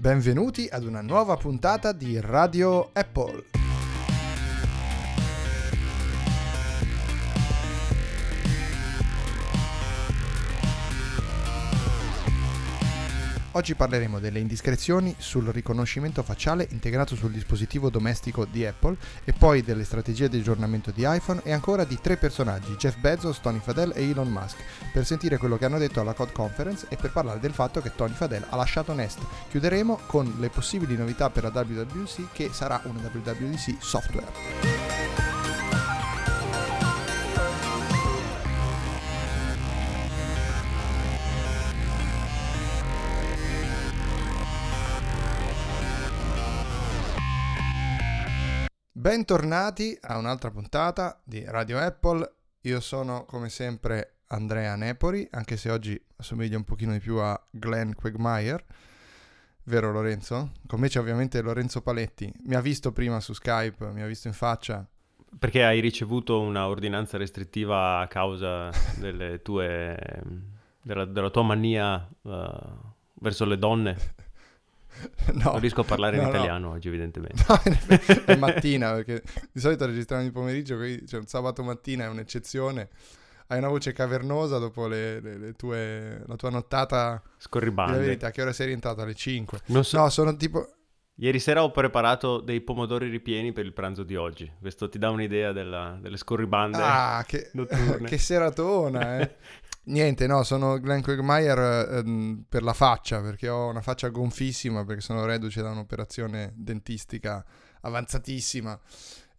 Benvenuti ad una nuova puntata di Radio Apple. Oggi parleremo delle indiscrezioni sul riconoscimento facciale integrato sul dispositivo domestico di Apple e poi delle strategie di aggiornamento di iPhone e ancora di tre personaggi, Jeff Bezos, Tony Fadell e Elon Musk, per sentire quello che hanno detto alla Code Conference e per parlare del fatto che Tony Fadell ha lasciato Nest. Chiuderemo con le possibili novità per la WWC che sarà una WWDC software. Bentornati a un'altra puntata di Radio Apple. Io sono come sempre Andrea Nepori, anche se oggi assomiglia un pochino di più a Glenn Quagmire. Vero Lorenzo? Con me c'è ovviamente Lorenzo Paletti. Mi ha visto prima su Skype, mi ha visto in faccia. Perché hai ricevuto una ordinanza restrittiva a causa delle tue, della, della tua mania uh, verso le donne? No, non riesco a parlare no, in italiano no. oggi, evidentemente. È mattina, perché di solito registriamo di pomeriggio, qui cioè un sabato mattina è un'eccezione. Hai una voce cavernosa dopo le, le, le tue, la tua nottata. Scorribande. La verità, che ora sei rientrato? Alle 5. Non so... No, sono tipo... Ieri sera ho preparato dei pomodori ripieni per il pranzo di oggi. Questo ti dà un'idea della, delle scorribande ah, che, notturne. che seratona, eh. Niente, no, sono Glenn Quagmire ehm, per la faccia, perché ho una faccia gonfissima, perché sono reduce da un'operazione dentistica avanzatissima.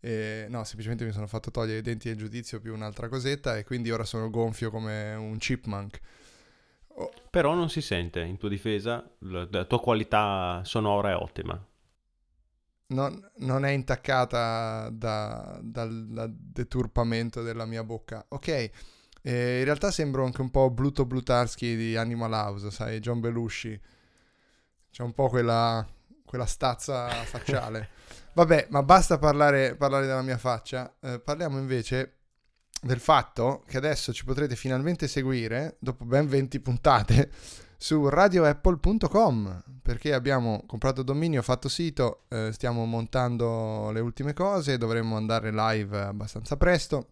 E, no, semplicemente mi sono fatto togliere i denti del giudizio più un'altra cosetta e quindi ora sono gonfio come un chipmunk. Oh. Però non si sente, in tua difesa, la, tua qualità sonora è ottima. Non, non, è intaccata da, dal deturpamento della mia bocca. Ok, e in realtà sembro anche un po' Bluto Blutarski di Animal House, sai, John Belushi. C'è un po' quella, quella stazza facciale. Vabbè, ma basta parlare, parlare della mia faccia. Eh, parliamo invece del fatto che adesso ci potrete finalmente seguire, dopo ben 20 puntate, su radioapple.com perché abbiamo comprato dominio, fatto sito, eh, stiamo montando le ultime cose, dovremmo andare live abbastanza presto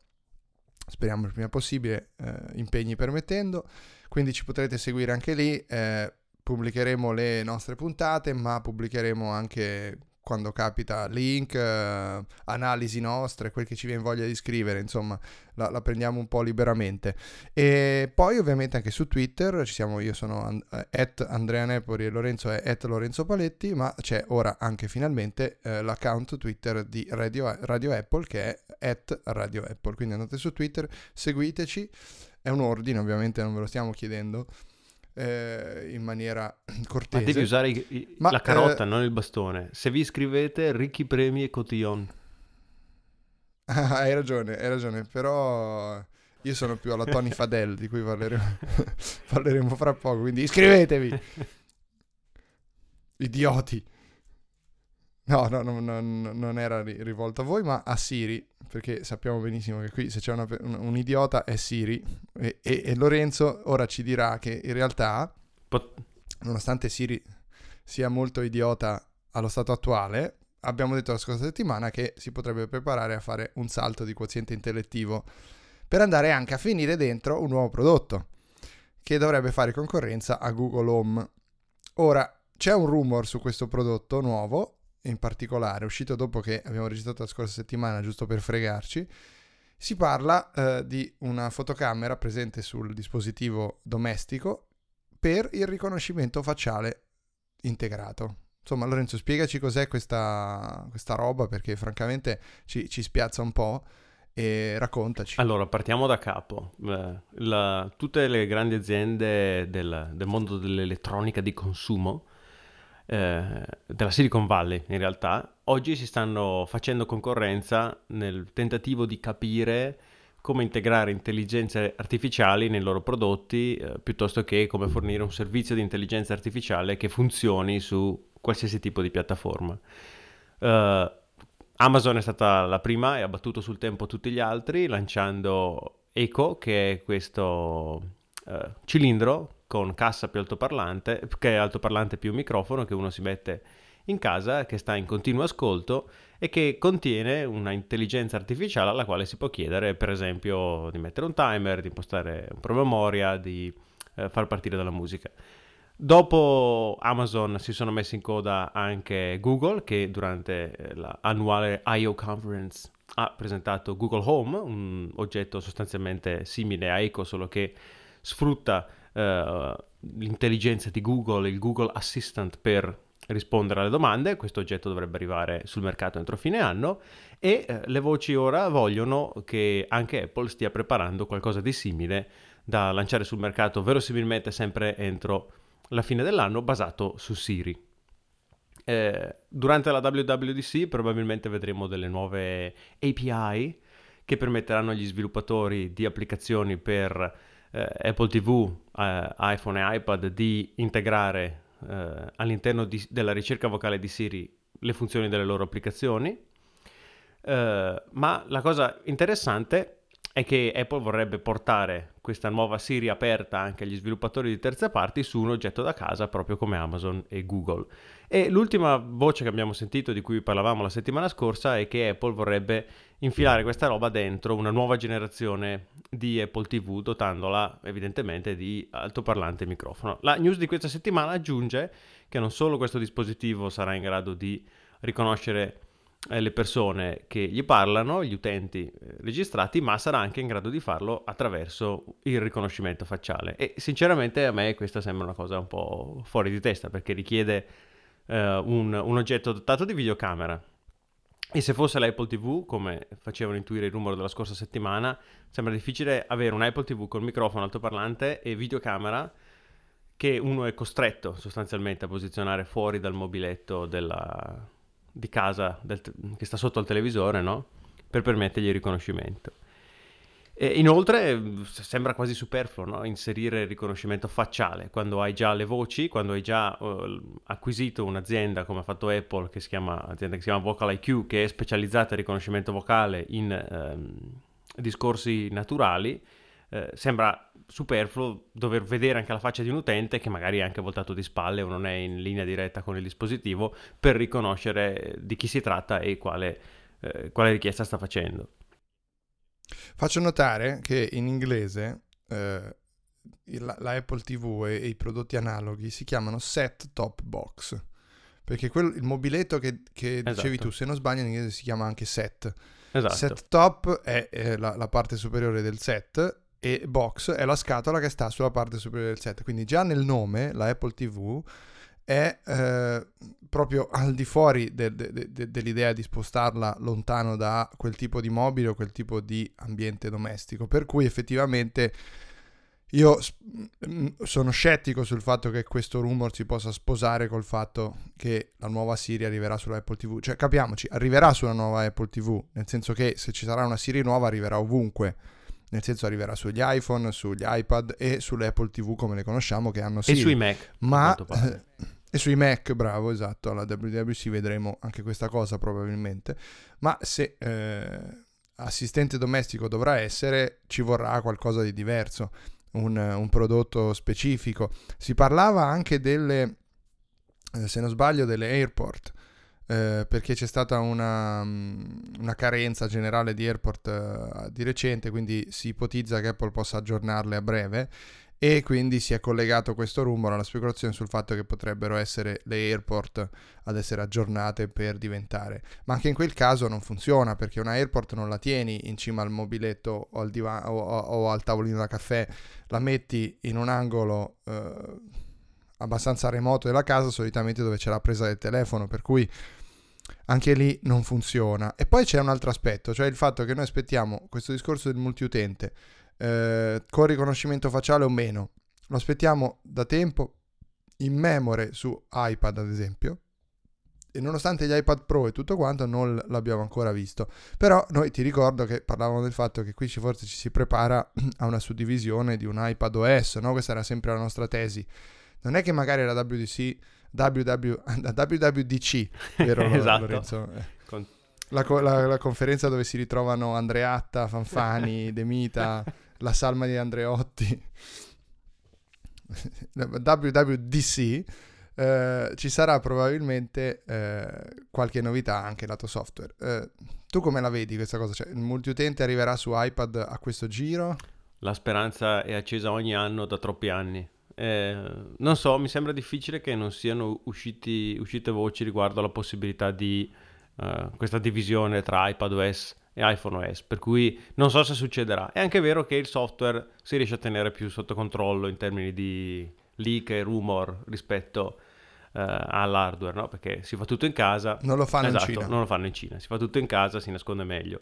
speriamo il prima possibile, eh, impegni permettendo. Quindi ci potrete seguire anche lì. Eh, pubblicheremo le nostre puntate, ma pubblicheremo anche quando capita link, eh, analisi nostre, quel che ci viene voglia di scrivere, insomma, la, la, prendiamo un po' liberamente. E poi ovviamente anche su Twitter, ci siamo, io sono at eh, Andrea Nepori e Lorenzo è at Lorenzo Paletti, ma c'è ora anche finalmente eh, l'account Twitter di Radio, Radio Apple che è at Radio Apple, quindi andate su Twitter, seguiteci, è un ordine ovviamente, non ve lo stiamo chiedendo eh, in maniera cortese. Ma devi usare i, i, Ma, la carota, eh, non il bastone. Se vi iscrivete, ricchi premi e cotillon. hai ragione, hai ragione, però io sono più alla Tony Fadell, di cui parleremo, parleremo fra poco, quindi iscrivetevi! Idioti! No, no, no, no, non era rivolto a voi, ma a Siri, perché sappiamo benissimo che qui se c'è una, un, un, idiota è Siri e, e, e, Lorenzo ora ci dirà che in realtà, Pot- nonostante Siri sia molto idiota allo stato attuale, abbiamo detto la scorsa settimana che si potrebbe preparare a fare un salto di quoziente intellettivo per andare anche a finire dentro un nuovo prodotto che dovrebbe fare concorrenza a Google Home. Ora, c'è un rumor su questo prodotto nuovo in particolare, uscito dopo che abbiamo registrato la scorsa settimana, giusto per fregarci, si parla eh, di una fotocamera presente sul dispositivo domestico per il riconoscimento facciale integrato. Insomma, Lorenzo, spiegaci cos'è questa, questa roba perché francamente ci, ci, spiazza un po' e raccontaci. Allora, partiamo da capo. Eh, la, tutte le grandi aziende del, del mondo dell'elettronica di consumo eh, della Silicon Valley in realtà, oggi si stanno facendo concorrenza nel tentativo di capire come integrare intelligenze artificiali nei loro prodotti eh, piuttosto che come fornire un servizio di intelligenza artificiale che funzioni su qualsiasi tipo di piattaforma. Uh, Amazon è stata la prima e ha battuto sul tempo tutti gli altri lanciando Echo, che è questo uh, cilindro con cassa più altoparlante, che è altoparlante più microfono che uno si mette in casa, che sta in continuo ascolto e che contiene una intelligenza artificiale alla quale si può chiedere, per esempio, di mettere un timer, di impostare un promemoria, di eh, far partire dalla musica. Dopo Amazon si sono messi in coda anche Google che durante eh, l'annuale I.O. Conference ha presentato Google Home, un oggetto sostanzialmente simile a Echo, solo che sfrutta eh, l'intelligenza di Google, il Google Assistant per rispondere alle domande. Questo oggetto dovrebbe arrivare sul mercato entro fine anno e eh, le voci ora vogliono che anche Apple stia preparando qualcosa di simile da lanciare sul mercato verosimilmente sempre entro la fine dell'anno basato su Siri. Eh, durante la WWDC probabilmente vedremo delle nuove API che permetteranno agli sviluppatori di applicazioni per Apple TV, eh, iPhone e iPad di integrare eh, all'interno di, della ricerca vocale di Siri le funzioni delle loro applicazioni. Eh, ma la cosa interessante è che Apple vorrebbe portare questa nuova Siri aperta anche agli sviluppatori di terze parti su un oggetto da casa proprio come Amazon e Google. E l'ultima voce che abbiamo sentito di cui parlavamo la settimana scorsa è che Apple vorrebbe infilare questa roba dentro una nuova generazione di Apple TV dotandola evidentemente di altoparlante e microfono. La news di questa settimana aggiunge che non solo questo dispositivo sarà in grado di riconoscere le persone che gli parlano, gli utenti eh, registrati, ma sarà anche in grado di farlo attraverso il riconoscimento facciale. E sinceramente a me questa sembra una cosa un po' fuori di testa perché richiede eh, un, un oggetto dotato di videocamera. E se fosse l'Apple TV, come facevano intuire i rumori della scorsa settimana, sembra difficile avere un Apple TV con microfono altoparlante e videocamera che uno è costretto sostanzialmente a posizionare fuori dal mobiletto della, di casa del, che sta sotto al televisore, no? Per permettergli il riconoscimento. E inoltre sembra quasi superfluo no? inserire il riconoscimento facciale quando hai già le voci, quando hai già uh, acquisito un'azienda come ha fatto Apple, che si chiama, azienda che si chiama Vocal IQ, che è specializzata in riconoscimento vocale in um, discorsi naturali. Eh, sembra superfluo dover vedere anche la faccia di un utente che magari è anche voltato di spalle o non è in linea diretta con il dispositivo per riconoscere di chi si tratta e quale, eh, quale richiesta sta facendo. Faccio notare che in inglese eh, la, la, Apple TV e, e, i prodotti analoghi si chiamano set top box. Perché quel, il mobiletto che, che esatto. dicevi tu, se non sbaglio, in inglese si chiama anche set. Esatto. Set top è, è la, la, parte superiore del set e box è la scatola che sta sulla parte superiore del set. Quindi già nel nome, la Apple TV è eh, proprio al di fuori de- de- de- dell'idea di spostarla lontano da quel tipo di mobile o quel tipo di ambiente domestico. Per cui effettivamente io mm, sono scettico sul fatto che questo rumor si possa sposare col fatto che la nuova Siri arriverà sulla Apple TV. Cioè, capiamoci, arriverà sulla nuova Apple TV, nel senso che se ci sarà una Siri nuova arriverà ovunque nel senso arriverà sugli iPhone, sugli iPad e sulle Apple TV come le conosciamo che hanno Siri. E sui Mac. Ma e sui Mac, bravo, esatto, alla WWC vedremo anche questa cosa probabilmente. Ma se eh, assistente domestico dovrà essere, ci vorrà qualcosa di diverso, un, un prodotto specifico. Si parlava anche delle, eh, se non sbaglio, delle airport eh, perché c'è stata una, mm, una, carenza generale di airport eh, di recente, quindi si ipotizza che Apple possa aggiornarle a breve e quindi si è collegato questo rumore alla speculazione sul fatto che potrebbero essere le airport ad essere aggiornate per diventare. Ma anche in quel caso non funziona perché una airport non la tieni in cima al mobiletto o al, divan- o, o, o al tavolino da caffè, la metti in un angolo... Eh, abbastanza remoto della casa, solitamente dove c'è la presa del telefono, per cui anche lì non funziona. E poi c'è un altro aspetto, cioè il fatto che noi aspettiamo questo discorso del multiutente eh, con riconoscimento facciale o meno. Lo aspettiamo da tempo in memoria su iPad, ad esempio. E nonostante gli iPad Pro e tutto quanto, non l'abbiamo ancora visto. Però noi ti ricordo che parlavamo del fatto che qui forse ci si prepara a una suddivisione di un iPad OS, no? Questa era sempre la nostra tesi. Non è che magari la WDC WW, WWDC, vero esatto. Lorenzo? Con... La, la, la, conferenza dove si ritrovano Andreatta, Fanfani, De Mita, la salma di Andreotti. WWDC, eh, ci sarà probabilmente eh, qualche novità anche lato software. Eh, tu come la vedi questa cosa? Cioè, il multiutente arriverà su iPad a questo giro? La speranza è accesa ogni anno da troppi anni. Eh, non so, mi sembra difficile che non siano usciti, uscite voci riguardo alla possibilità di uh, questa divisione tra iPadOS e iPhoneOS, per cui non so se succederà. È anche vero che il software si riesce a tenere più sotto controllo in termini di leak e rumor rispetto uh, all'hardware, no? perché si fa tutto in casa. Non lo fanno esatto, in Cina. Non lo fanno in Cina, si fa tutto in casa, si nasconde meglio.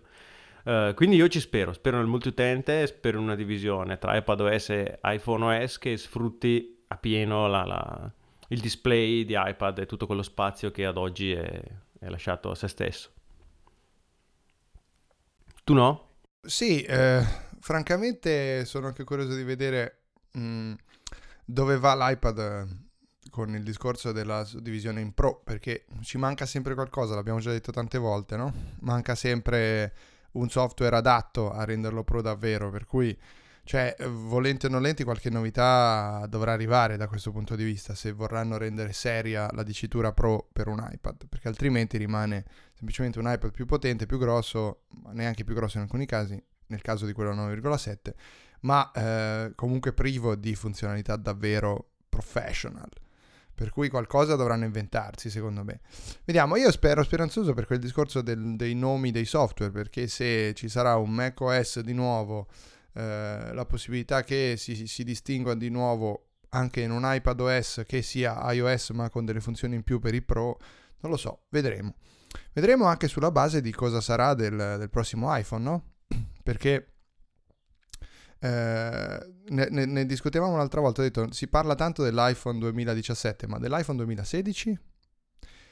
Uh, quindi io ci spero, spero nel multiutente, spero in una divisione tra iPadOS e iPhoneOS che sfrutti a pieno la, la, il display di iPad e tutto quello spazio che ad oggi è, è lasciato a se stesso. Tu no? Sì, eh, francamente sono anche curioso di vedere mh, mm, dove va l'iPad eh, con il discorso della suddivisione in Pro, perché ci manca sempre qualcosa, l'abbiamo già detto tante volte, no? Manca sempre un software adatto a renderlo Pro davvero, per cui, cioè, volenti o nolenti, qualche novità dovrà arrivare da questo punto di vista, se vorranno rendere seria la dicitura Pro per un iPad, perché altrimenti rimane semplicemente un iPad più potente, più grosso, ma neanche più grosso in alcuni casi, nel caso di quello 9,7 ma eh, comunque privo di funzionalità davvero professional. Per cui qualcosa dovranno inventarsi, secondo me. Vediamo, io spero speranzoso per quel discorso del, dei nomi dei software, perché se ci sarà un macOS di nuovo, eh, la possibilità che si, si distingua di nuovo anche in un iPad OS che sia iOS ma con delle funzioni in più per i Pro, non lo so, vedremo. Vedremo anche sulla base di cosa sarà del, del prossimo iPhone, no? Perché eh, ne, ne, ne, discutevamo un'altra volta, ho detto si parla tanto dell'iPhone 2017, ma dell'iPhone 2016?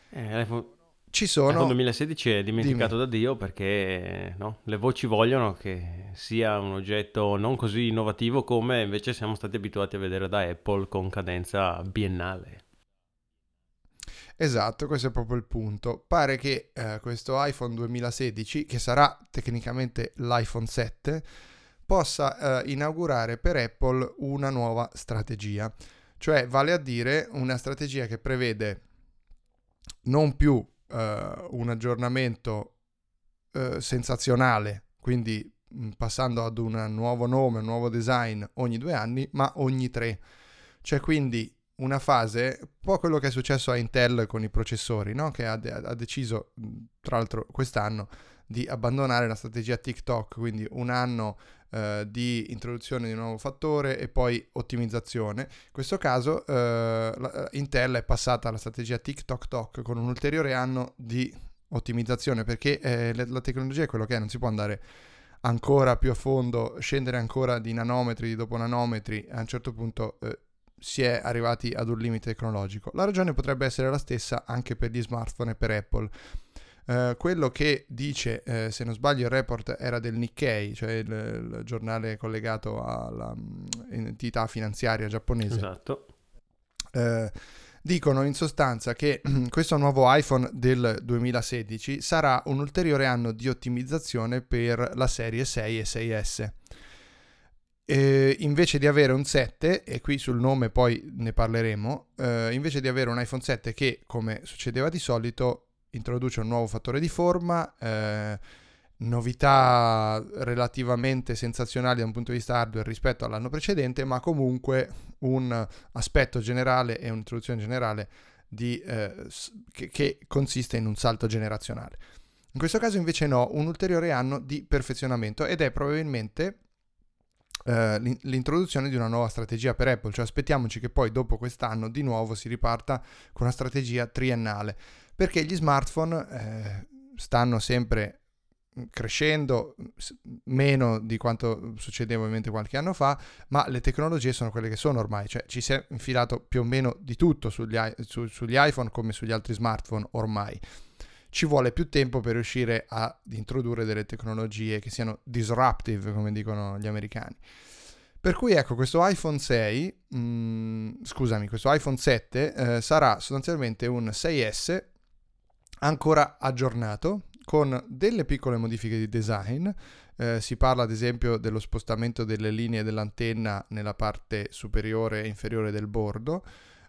Eh, l'iPhone... Ci sono... L'iPhone 2016 è dimenticato Dimmi. da Dio perché no, le voci vogliono che sia un oggetto non così innovativo come invece siamo stati abituati a vedere da Apple con cadenza biennale. Esatto, questo è proprio il punto. Pare che eh, questo iPhone 2016, che sarà tecnicamente l'iPhone 7, possa eh, inaugurare per Apple una nuova strategia, cioè vale a dire una strategia che prevede non più eh, un aggiornamento eh, senzazionale, quindi mh, passando ad un nuovo nome, un nuovo design ogni due anni, ma ogni tre. Cioè quindi una fase, un po' quello che è successo a Intel con i processori, no? che ha, de- ha deciso, tra l'altro quest'anno, di abbandonare la strategia TikTok, quindi un anno eh, di introduzione di un nuovo fattore e poi ottimizzazione. In questo caso eh, la, eh, Intel è passata alla strategia TikTok con un ulteriore anno di ottimizzazione perché eh, la, la tecnologia è quello che è, non si può andare ancora più a fondo, scendere ancora di nanometri dopo nanometri, a un certo punto eh, si è arrivati ad un limite tecnologico. La ragione potrebbe essere la stessa anche per gli smartphone e per Apple. Uh, quello che dice, uh, se non sbaglio, il report era del Nikkei, cioè il, il giornale collegato all'entità mm, finanziaria giapponese. Esatto. Uh, dicono in sostanza che questo nuovo iPhone del 2016 sarà un ulteriore anno di ottimizzazione per la serie 6 e 6S. E invece di avere un 7, e qui sul nome poi ne parleremo, eh, invece di avere un iPhone 7 che, come succedeva di solito, introduce un nuovo fattore di forma, eh, novità relativamente sensazionali da un punto di vista hardware rispetto all'anno precedente, ma comunque un aspetto generale e un'introduzione generale di, eh, che, che consiste in un salto generazionale. In questo caso invece no, un ulteriore anno di perfezionamento ed è probabilmente Uh, l'introduzione di una nuova strategia per Apple, cioè aspettiamoci che poi dopo quest'anno di nuovo si riparta con una strategia triennale perché gli smartphone eh, stanno sempre crescendo meno di quanto succedeva ovviamente qualche anno fa, ma le tecnologie sono quelle che sono ormai, cioè ci si è infilato più o meno di tutto sugli, su, sugli iPhone come sugli altri smartphone ormai. Ci vuole più tempo per riuscire ad introdurre delle tecnologie che siano disruptive, come dicono gli americani. Per cui ecco, questo iPhone 6, mh, mm, scusami, questo iPhone 7 eh, sarà sostanzialmente un 6S ancora aggiornato con delle piccole modifiche di design Eh, si parla ad esempio dello spostamento delle linee dell'antenna nella parte superiore e inferiore del bordo.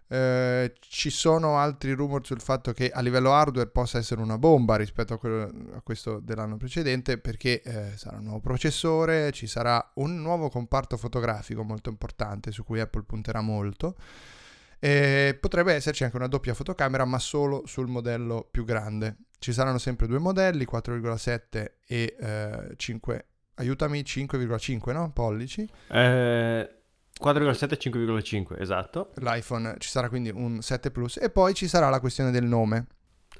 Eh, ci sono altri rumor sul fatto che a livello hardware possa essere una bomba rispetto a, quello, a questo dell'anno precedente perché eh, sarà un nuovo processore, ci sarà un nuovo comparto fotografico molto importante su cui Apple punterà molto. E potrebbe esserci anche una doppia fotocamera ma solo sul modello più grande. Ci saranno sempre due modelli, 4,7 e eh, 5, aiutami, 5,5 no? pollici. Eh, 4,7 e 5,5, esatto. L'iPhone ci sarà quindi un 7 Plus e poi ci sarà la questione del nome.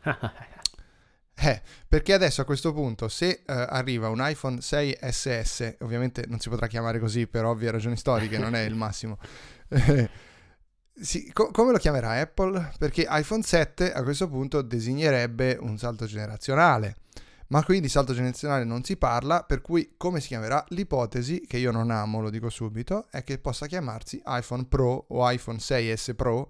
eh, perché adesso a questo punto se eh, arriva un iPhone 6 SS, ovviamente non si potrà chiamare così per ovvie ragioni storiche, non è il massimo. sì, co- come lo chiamerà Apple? Perché iPhone 7 a questo punto designerebbe un salto generazionale ma qui di salto generazionale non si parla, per cui come si chiamerà? L'ipotesi, che io non amo, lo dico subito, è che possa chiamarsi iPhone Pro o iPhone 6S Pro,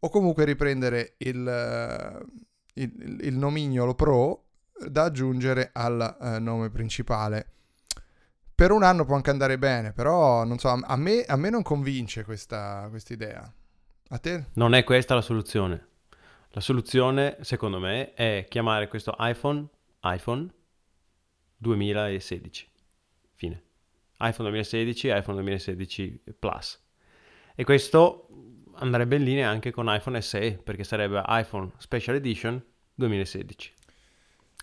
o comunque riprendere il, il, il nomignolo Pro da aggiungere al uh, nome principale. Per un anno può anche andare bene, però non so, a me, a me non convince questa idea. A te? Non è questa la soluzione. La soluzione, secondo me, è chiamare questo iPhone iPhone 2016. Fine. iPhone 2016, iPhone 2016 Plus. E questo andrebbe in linea anche con iPhone SE, perché sarebbe iPhone Special Edition 2016,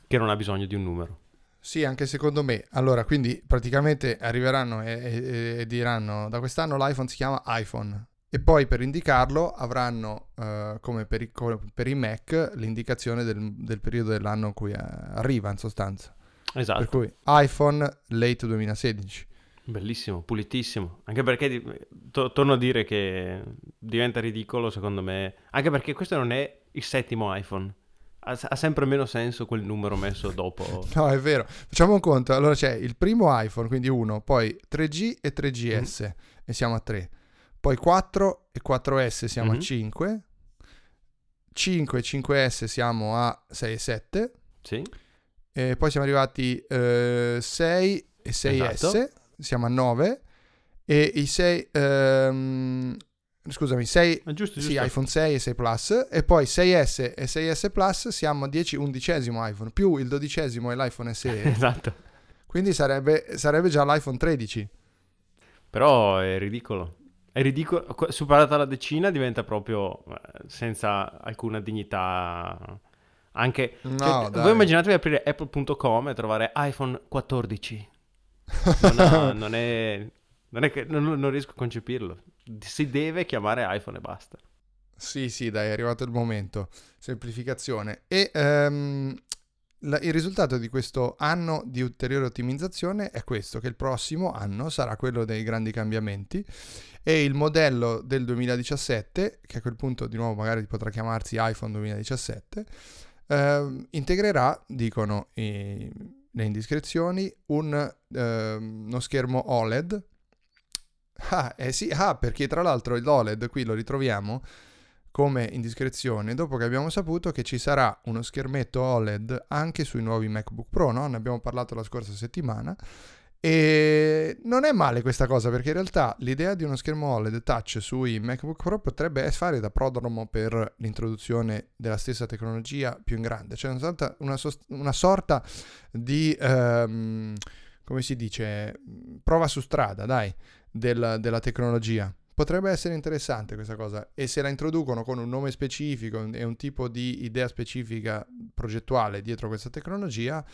che non ha bisogno di un numero. Sì, anche secondo me. Allora, quindi praticamente arriveranno e, e, e diranno da quest'anno l'iPhone si chiama iPhone e poi per indicarlo avranno, uh, come per i, per i, Mac, l'indicazione del, del, periodo dell'anno in cui eh, arriva in sostanza. Esatto. Per cui iPhone late 2016. Bellissimo, pulitissimo. Anche perché, to- torno a dire che diventa ridicolo secondo me, anche perché questo non è il settimo iPhone. Ha, ha sempre meno senso quel numero messo dopo. no, è vero. Facciamo un conto. Allora c'è il primo iPhone, quindi uno, poi 3G e 3GS, mm-hmm. e siamo a 3 poi 4 e 4S siamo mm-hmm. a 5, 5 e 5S siamo a 6 e 7, sì. e poi siamo arrivati eh, 6 e 6S, esatto. siamo a 9, e i 6... Ehm, scusami, 6, ah, giusto, sì, iPhone 6 e 6 Plus, e poi 6S e 6S Plus siamo a 10, undicesimo iPhone, più il dodicesimo è l'iPhone SE. esatto. Quindi sarebbe, sarebbe già l'iPhone 13. Però è ridicolo. È ridicolo, superata la decina diventa proprio eh, senza alcuna dignità. Anche, no, cioè, voi immaginatevi aprire apple.com e trovare iPhone 14. Non, ha, non è, non, è che, non, non riesco a concepirlo. Si deve chiamare iPhone e basta. Sì, sì, dai, è arrivato il momento. Semplificazione. E um, la, il risultato di questo anno di ulteriore ottimizzazione è questo, che il prossimo anno sarà quello dei grandi cambiamenti e il modello del 2017, che a quel punto di nuovo magari potrà chiamarsi iPhone 2017, eh, integrerà, dicono i, le indiscrezioni, un, eh, uno schermo OLED. Ah, eh sì, ah, perché tra l'altro l'OLED qui lo ritroviamo come indiscrezione dopo che abbiamo saputo che ci sarà uno schermetto OLED anche sui nuovi MacBook Pro, no? Ne abbiamo parlato la scorsa settimana. E non è male questa cosa perché in realtà l'idea di uno schermo OLED touch sui MacBook Pro potrebbe fare da prodromo per l'introduzione della stessa tecnologia più in grande, cioè una, una, una sorta di, um, come si dice, prova su strada, dai, del, della tecnologia. Potrebbe essere interessante questa cosa e se la introducono con un nome specifico e un tipo di idea specifica progettuale dietro questa tecnologia,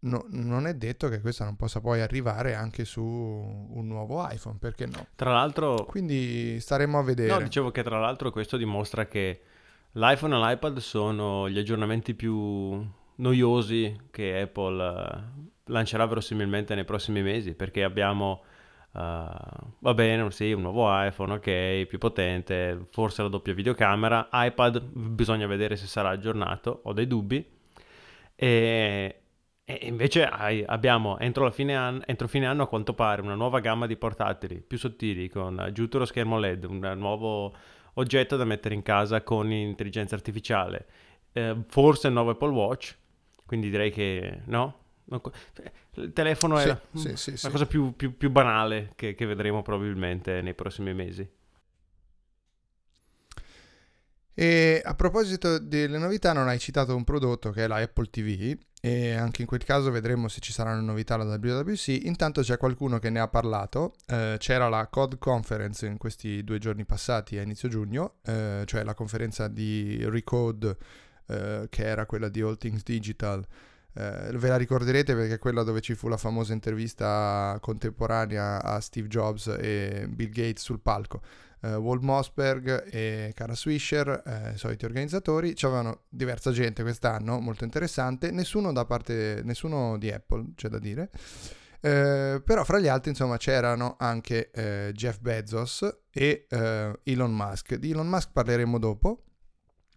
no, non è detto che questa non possa poi arrivare anche su un nuovo iPhone, perché no? Tra l'altro... Quindi staremo a vedere. No, dicevo che tra l'altro questo dimostra che l'iPhone e l'iPad sono gli aggiornamenti più noiosi che Apple eh, lancerà verosimilmente nei prossimi mesi, perché abbiamo Uh, va bene, sì, un nuovo iPhone, ok, più potente, forse la doppia videocamera. iPad, bisogna vedere se sarà aggiornato, ho dei dubbi. E, e invece abbiamo entro, fine anno, entro fine anno a quanto pare una nuova gamma di portatili più sottili con aggiunto lo schermo LED, un nuovo oggetto da mettere in casa con intelligenza artificiale, eh, forse il nuovo Apple Watch, quindi direi che no, Il telefono Sì, è sì, mm, sì, la sì. cosa più, più- più banale che, che vedremo probabilmente nei prossimi mesi. E a proposito delle novità, non hai citato un prodotto che è la Apple TV e anche in quel caso vedremo se ci saranno novità alla WWC. Intanto c'è qualcuno che ne ha parlato, eh, c'era la COD Conference in questi due giorni passati a inizio giugno, eh, cioè la conferenza di Recode eh, che era quella di All Things Digital. Eh, ve la ricorderete perché è quella dove ci fu la famosa intervista contemporanea a Steve Jobs e Bill Gates sul palco eh, Walt Mossberg e Cara Swisher, eh, soliti organizzatori. C'avevano diversa gente quest'anno, molto interessante, nessuno da parte, nessuno di Apple, c'è da dire. Eh, però fra gli altri insomma c'erano anche eh, Jeff Bezos e eh, Elon Musk. Di Elon Musk parleremo dopo.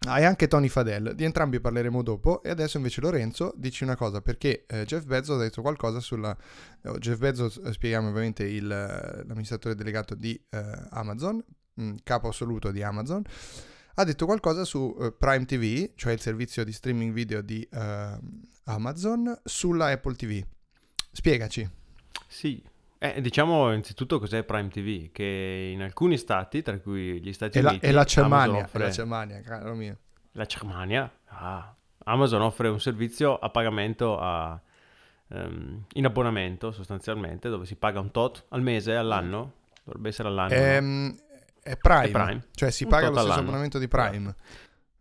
Ah, e anche Tony Fadell, di entrambi parleremo dopo e adesso invece Lorenzo dici una cosa perché eh, Jeff Bezos ha detto qualcosa sulla... oh, Jeff Bezos, eh, spieghiamo ovviamente il, eh, l'amministratore delegato di eh, Amazon, mh, capo assoluto di Amazon, ha detto qualcosa su eh, Prime TV, cioè il servizio di streaming video di eh, Amazon, sulla Apple TV. Spiegaci. Sì, eh, diciamo innanzitutto cos'è Prime TV, che in alcuni stati, tra cui gli Stati È la, Uniti, è la Amazon Germania, è offre la Germania, caro mio. la Germania, ah, Amazon offre un servizio a pagamento a, ehm, in abbonamento sostanzialmente, dove si paga un tot al mese, all'anno, dovrebbe essere all'anno, no? Ehm, è Prime, È Prime. cioè si Un paga lo stesso all'anno. abbonamento di Prime.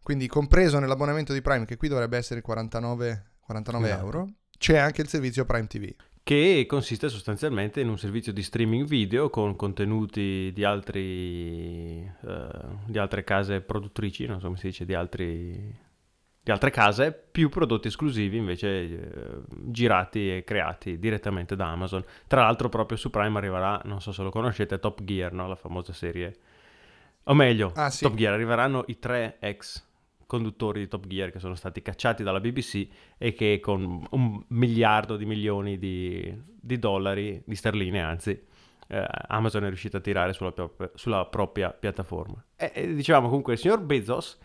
Quindi compreso nell'abbonamento di Prime, che qui dovrebbe essere 49, 49 Esatto. euro, c'è anche il servizio Prime TV. Che consiste sostanzialmente in un servizio di streaming video con contenuti di, altri, eh, di altre case produttrici, non so come si dice, di, altri, di altre case, più prodotti esclusivi invece eh, girati e creati direttamente da Amazon. Tra l'altro proprio su Prime arriverà, non so se lo conoscete, Top Gear, no? la famosa serie. O meglio, Ah, sì. Top Gear, arriveranno i tre ex conduttori di Top Gear che sono stati cacciati dalla BBC e che con un miliardo di milioni di, di dollari, di sterline anzi, eh, Amazon è riuscita a tirare sulla, sulla propria piattaforma. E, e dicevamo comunque, il signor Bezos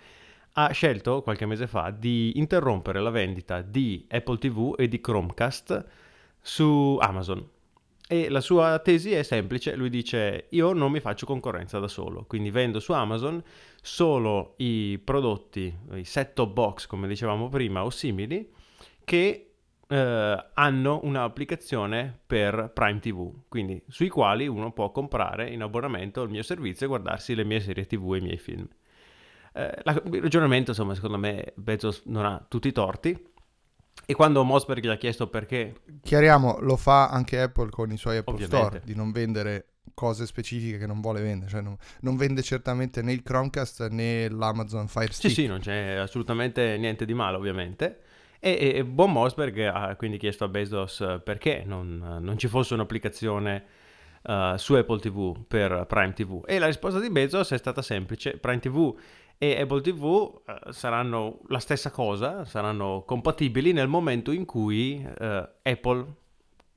ha scelto qualche mese fa di interrompere la vendita di Apple TV e di Chromecast su Amazon. E la sua tesi è semplice, lui dice io non mi faccio concorrenza da solo, quindi vendo su Amazon solo i prodotti, i set-top box come dicevamo prima o simili, che eh, hanno un'applicazione per Prime TV, quindi sui quali uno può comprare in abbonamento il mio servizio e guardarsi le mie serie TV e i miei film. Eh, la- il ragionamento, insomma, secondo me Bezos non ha tutti i torti. E quando Mosberg gli ha chiesto perché Chiariamo, lo fa anche Apple con i suoi Apple Ovviamente. Store, di non vendere cose specifiche che non vuole vendere, cioè non, non vende certamente né il Chromecast né l'Amazon Fire Sì, Stick. sì, non c'è assolutamente niente di male, ovviamente. E, e- Bob Mosberg ha quindi chiesto a Bezos perché non, non ci fosse un'applicazione eh, su Apple TV per Prime TV. E la risposta di Bezos è stata semplice: Prime TV e Apple TV eh, saranno la stessa cosa, saranno compatibili nel momento in cui eh, Apple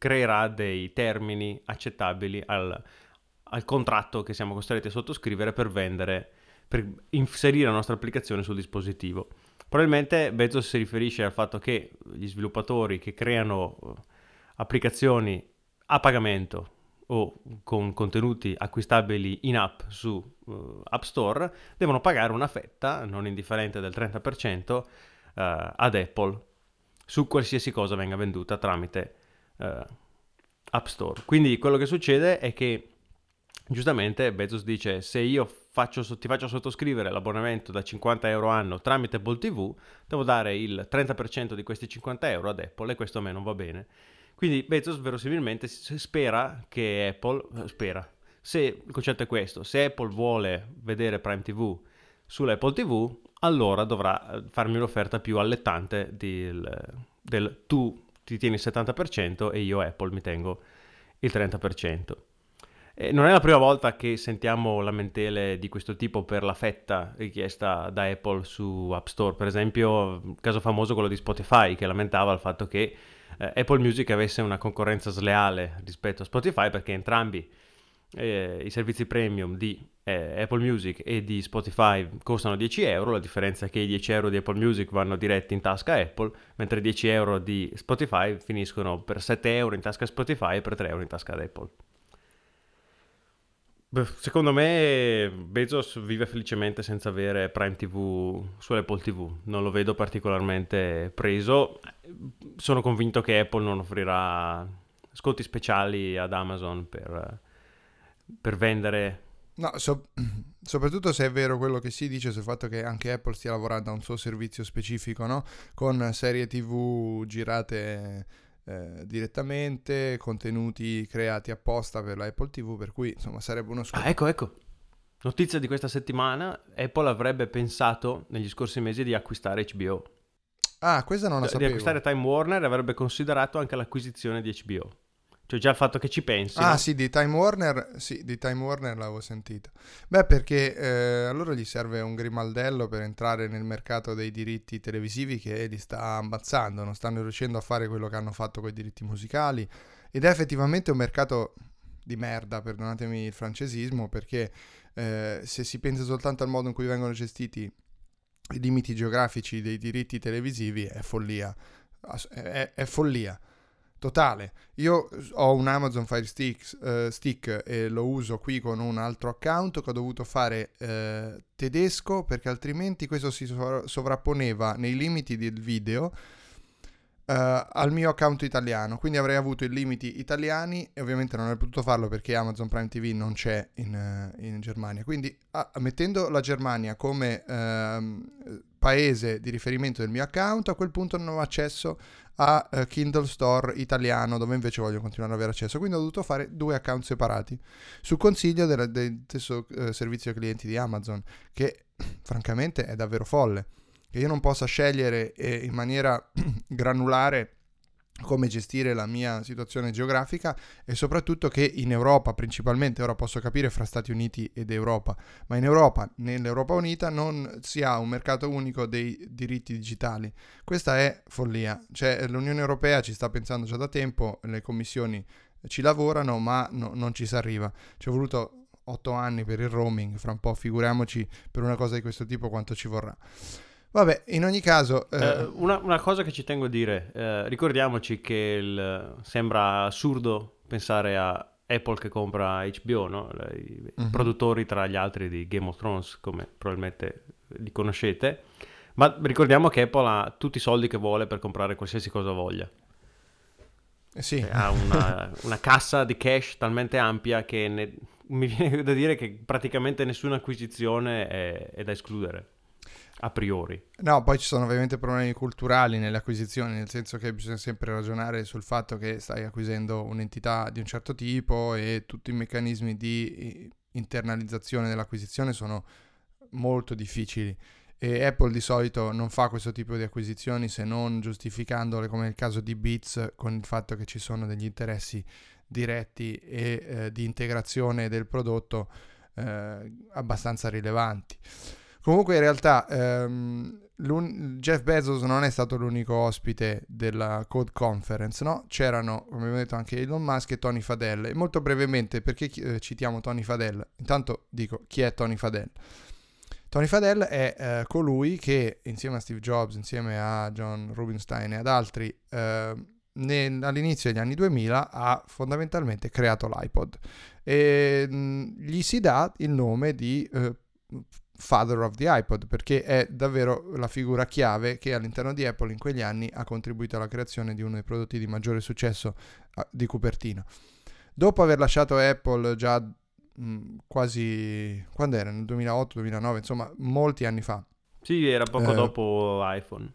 creerà dei termini accettabili al, al contratto che siamo costretti a sottoscrivere per vendere, per inserire la nostra applicazione sul dispositivo. Probabilmente Bezos si riferisce al fatto che gli sviluppatori che creano eh, applicazioni a pagamento o con contenuti acquistabili in app su eh, App Store devono pagare una fetta non indifferente del 30% eh, ad Apple su qualsiasi cosa venga venduta tramite eh, App Store. Quindi quello che succede è che giustamente Bezos dice se io faccio, ti faccio sottoscrivere l'abbonamento da 50 euro anno tramite Apple TV, devo dare il 30% di questi 50 euro ad Apple e questo a me non va bene. Quindi Bezos verosimilmente spera che Apple, eh, spera, se il concetto è questo, se Apple vuole vedere Prime TV sull'Apple TV, allora dovrà eh, farmi un'offerta più allettante del, del tu ti tieni il 70% e io Apple mi tengo il 30%. E non è la prima volta che sentiamo lamentele di questo tipo per la fetta richiesta da Apple su App Store. Per esempio, il caso famoso quello di Spotify che lamentava il fatto che eh, Apple Music avesse una concorrenza sleale rispetto a Spotify perché entrambi eh, i servizi premium di eh, Apple Music e di Spotify costano 10 euro, la differenza è che i 10 euro di Apple Music vanno diretti in tasca Apple, mentre i 10 euro di Spotify finiscono per 7 euro in tasca Spotify e per 3 euro in tasca ad Apple. Secondo me Bezos vive felicemente senza avere Prime TV su Apple TV, non lo vedo particolarmente preso. Sono convinto che Apple non offrirà sconti speciali ad Amazon per, per vendere No, so, soprattutto se è vero quello che si dice sul fatto che anche Apple stia lavorando a un suo servizio specifico, no? Con serie TV girate eh, direttamente, contenuti creati apposta per la Apple TV, per cui insomma sarebbe uno scopo. Ah, ecco, ecco. Notizia di questa settimana, Apple avrebbe pensato negli scorsi mesi di acquistare HBO. Ah, questa non la sapevo. Di acquistare Time Warner avrebbe considerato anche l'acquisizione di HBO. Cioè già il fatto che ci pensi. Ah no? sì, di Time Warner, sì, di Time Warner l'avevo sentito. Beh, perché eh, allora gli serve un grimaldello per entrare nel mercato dei diritti televisivi che li sta ammazzando, non stanno riuscendo a fare quello che hanno fatto con i diritti musicali. Ed è effettivamente un mercato di merda, perdonatemi il francesismo, perché eh, se si pensa soltanto al modo in cui vengono gestiti i limiti geografici dei diritti televisivi è follia. È, è follia totale. Io ho un Amazon Fire Stick, uh, stick, e lo uso qui con un altro account che ho dovuto fare uh, tedesco perché altrimenti questo si sovrapponeva nei limiti del video uh, al mio account italiano. Quindi avrei avuto i limiti italiani e ovviamente non avrei potuto farlo perché Amazon Prime TV non c'è in, in Germania. Quindi ah, mettendo la Germania come ehm, paese di riferimento del mio account, a quel punto non ho accesso a uh, Kindle Store italiano dove invece voglio continuare ad avere accesso. Quindi ho dovuto fare due account separati su consiglio del, del stesso uh, servizio clienti di Amazon che francamente è davvero folle. Che io non possa scegliere eh, in maniera granulare come gestire la mia situazione geografica e soprattutto che in Europa principalmente, ora posso capire fra Stati Uniti ed Europa, ma in Europa, nell'Europa Unita non si ha un mercato unico dei diritti digitali. Questa è follia, cioè l'Unione Europea ci sta pensando già da tempo, le commissioni ci lavorano, ma no, non ci si arriva. Ci è voluto otto anni per il roaming, fra un po' figuriamoci per una cosa di questo tipo quanto ci vorrà. Vabbè, in ogni caso... Eh... Eh, una, una, cosa che ci tengo a dire, eh, ricordiamoci che il, sembra assurdo pensare a Apple che compra HBO, no? i uh-huh. produttori tra gli altri di Game of Thrones, come probabilmente li conoscete, ma ricordiamo che Apple ha tutti i soldi che vuole per comprare qualsiasi cosa voglia. Eh sì. Ha una, una, cassa di cash talmente ampia che ne, mi viene da dire che praticamente nessuna acquisizione è, è da escludere a priori. No, poi ci sono ovviamente problemi culturali nelle acquisizioni, nel senso che bisogna sempre ragionare sul fatto che stai acquisendo un'entità di un certo tipo e tutti i meccanismi di internalizzazione dell'acquisizione sono molto difficili e Apple di solito non fa questo tipo di acquisizioni se non giustificandole come nel caso di Beats con il fatto che ci sono degli interessi diretti e eh, di integrazione del prodotto eh, abbastanza rilevanti. Comunque in realtà ehm, Jeff Bezos non è stato l'unico ospite della Code Conference, no? C'erano, come abbiamo detto, anche Elon Musk e Tony Fadell. E molto brevemente, perché eh, citiamo Tony Fadell? Intanto dico, chi è Tony Fadell? Tony Fadell è eh, colui che, insieme a Steve Jobs, insieme a John Rubinstein e ad altri, eh, nel, all'inizio degli anni 2000 ha fondamentalmente creato l'iPod. E mh, mm, gli si dà il nome di eh, father of the iPod, perché è davvero la figura chiave che all'interno di Apple in quegli anni ha contribuito alla creazione di uno dei prodotti di maggiore successo uh, di Cupertino. Dopo aver lasciato Apple già mh, quasi, quando era? Nel 2008-2009, insomma, molti anni fa. Sì, era poco eh, dopo iPhone.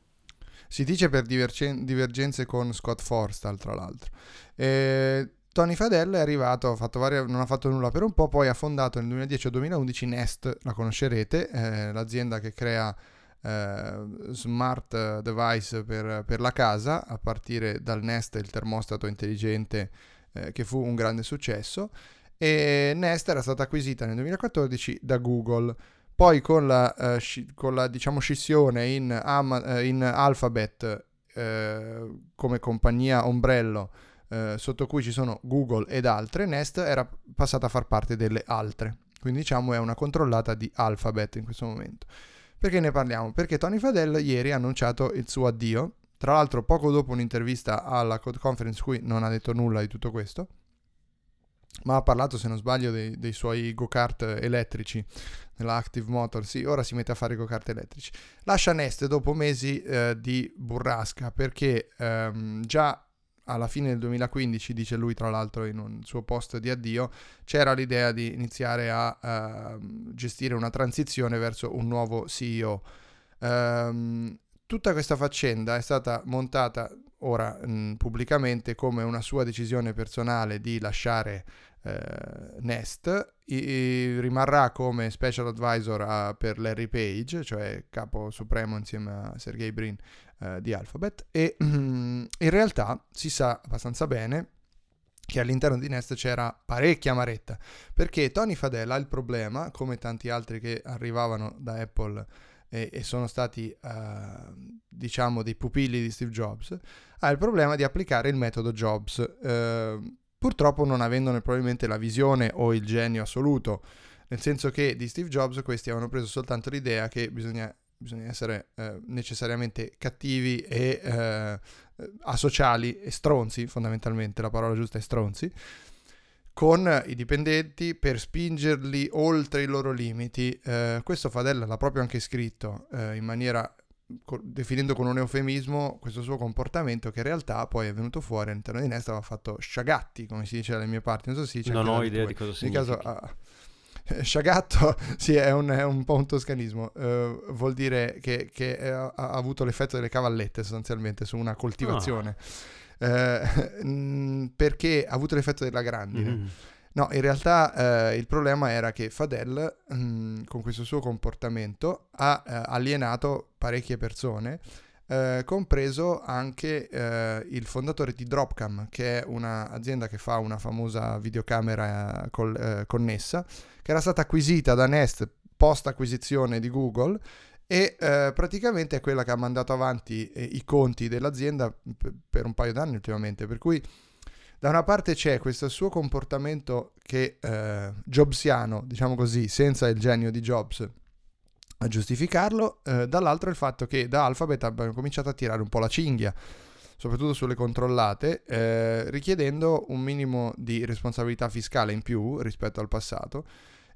Si dice per divergen- divergenze con Scott Forstall, tra l'altro. Eh, Tony Fadell è arrivato, ha varie, non ha fatto nulla per un po', poi ha fondato nel 2010 o 2011 Nest, la conoscerete, eh, l'azienda che crea eh, smart device per, per, la casa, a partire dal Nest, il termostato intelligente eh, che fu un grande successo. E Nest era stata acquisita nel 2014 da Google. Poi con la, eh, con la diciamo, scissione in, Am- eh, in Alphabet eh, come compagnia ombrello eh, sotto cui ci sono Google ed altre, Nest era passata a far parte delle altre. Quindi diciamo è una controllata di Alphabet in questo momento. Perché ne parliamo? Perché Tony Fadell ieri ha annunciato il suo addio. Tra l'altro poco dopo un'intervista alla Code Conference qui non ha detto nulla di tutto questo ma ha parlato, se non sbaglio, dei, dei suoi go-kart elettrici nella Active Motor. Sì, ora si mette a fare go-kart elettrici. Lascia Nest dopo mesi eh, di burrasca perché ehm, già alla fine del 2015, dice lui tra l'altro in un suo post di addio, c'era l'idea di iniziare a uh, gestire una transizione verso un nuovo CEO. Um, ehm, tutta questa faccenda è stata montata ora mh, pubblicamente come una sua decisione personale di lasciare eh, Nest, I, rimarrà come special advisor a, per Larry Page, cioè capo supremo insieme a Sergey Brin eh, di Alphabet e in realtà si sa abbastanza bene che all'interno di Nest c'era parecchia amaretta, perché Tony Fadella ha il problema, come tanti altri che arrivavano da Apple e, e sono stati, uh, diciamo, dei pupilli di Steve Jobs, ha il problema di applicare il metodo Jobs. Uh, purtroppo non avendone probabilmente la visione o il genio assoluto, nel senso che di Steve Jobs questi avevano preso soltanto l'idea che bisogna, bisogna essere eh, necessariamente cattivi e eh, asociali e stronzi, fondamentalmente la parola giusta è stronzi, con i dipendenti per spingerli oltre i loro limiti. Eh, questo Fadella l'ha proprio anche scritto eh, in maniera definendo con un eufemismo questo suo comportamento che in realtà poi è venuto fuori all'interno di Nesta aveva fatto sciagatti come si dice dalle mie parti non so se si dice non ho idea di cosa significa caso, ah, Sciagatto, sì, è un, è un, po' un toscanismo, uh, vuol dire che, che ha, ha, avuto l'effetto delle cavallette sostanzialmente su una coltivazione, oh. uh, perché ha avuto l'effetto della grandine. Mm. No, in realtà eh, il problema era che Fadel, mh, mm, con questo suo comportamento, ha eh, alienato parecchie persone, eh, compreso anche eh, il fondatore di Dropcam, che è un'azienda che fa una famosa videocamera eh, col, eh, connessa, che era stata acquisita da Nest post acquisizione di Google e praticamente è quella che ha mandato avanti i conti dell'azienda p- per un paio d'anni ultimamente, per cui da una parte c'è questo suo comportamento che eh, jobsiano, diciamo così, senza il genio di Jobs a giustificarlo, eh, dall'altro il fatto che da Alphabet abbiano cominciato a tirare un po' la cinghia, soprattutto sulle controllate, eh, richiedendo un minimo di responsabilità fiscale in più rispetto al passato.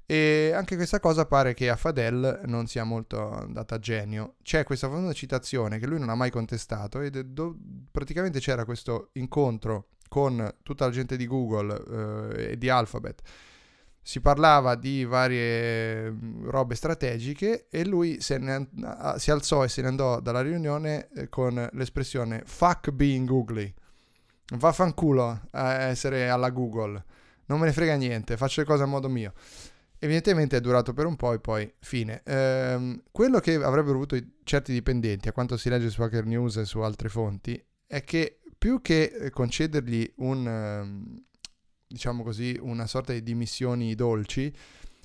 E anche questa cosa pare che a Fadel non sia molto andata a genio. C'è questa famosa citazione che lui non ha mai contestato ed do- praticamente c'era questo incontro con tutta la gente di Google eh, e di Alphabet. Si parlava di varie mm, robe strategiche e lui ne, si alzò e se ne andò dalla riunione eh, con l'espressione fuck being googly. Vaffanculo a essere alla Google. Non me ne frega niente, faccio le cose a modo mio. Evidentemente è durato per un po' e poi fine. Ehm, quello che avrebbero avuto certi dipendenti, a quanto si legge su Hacker News e su altre fonti, è che più che eh, concedergli un, ehm, diciamo così, una sorta di dimissioni dolci,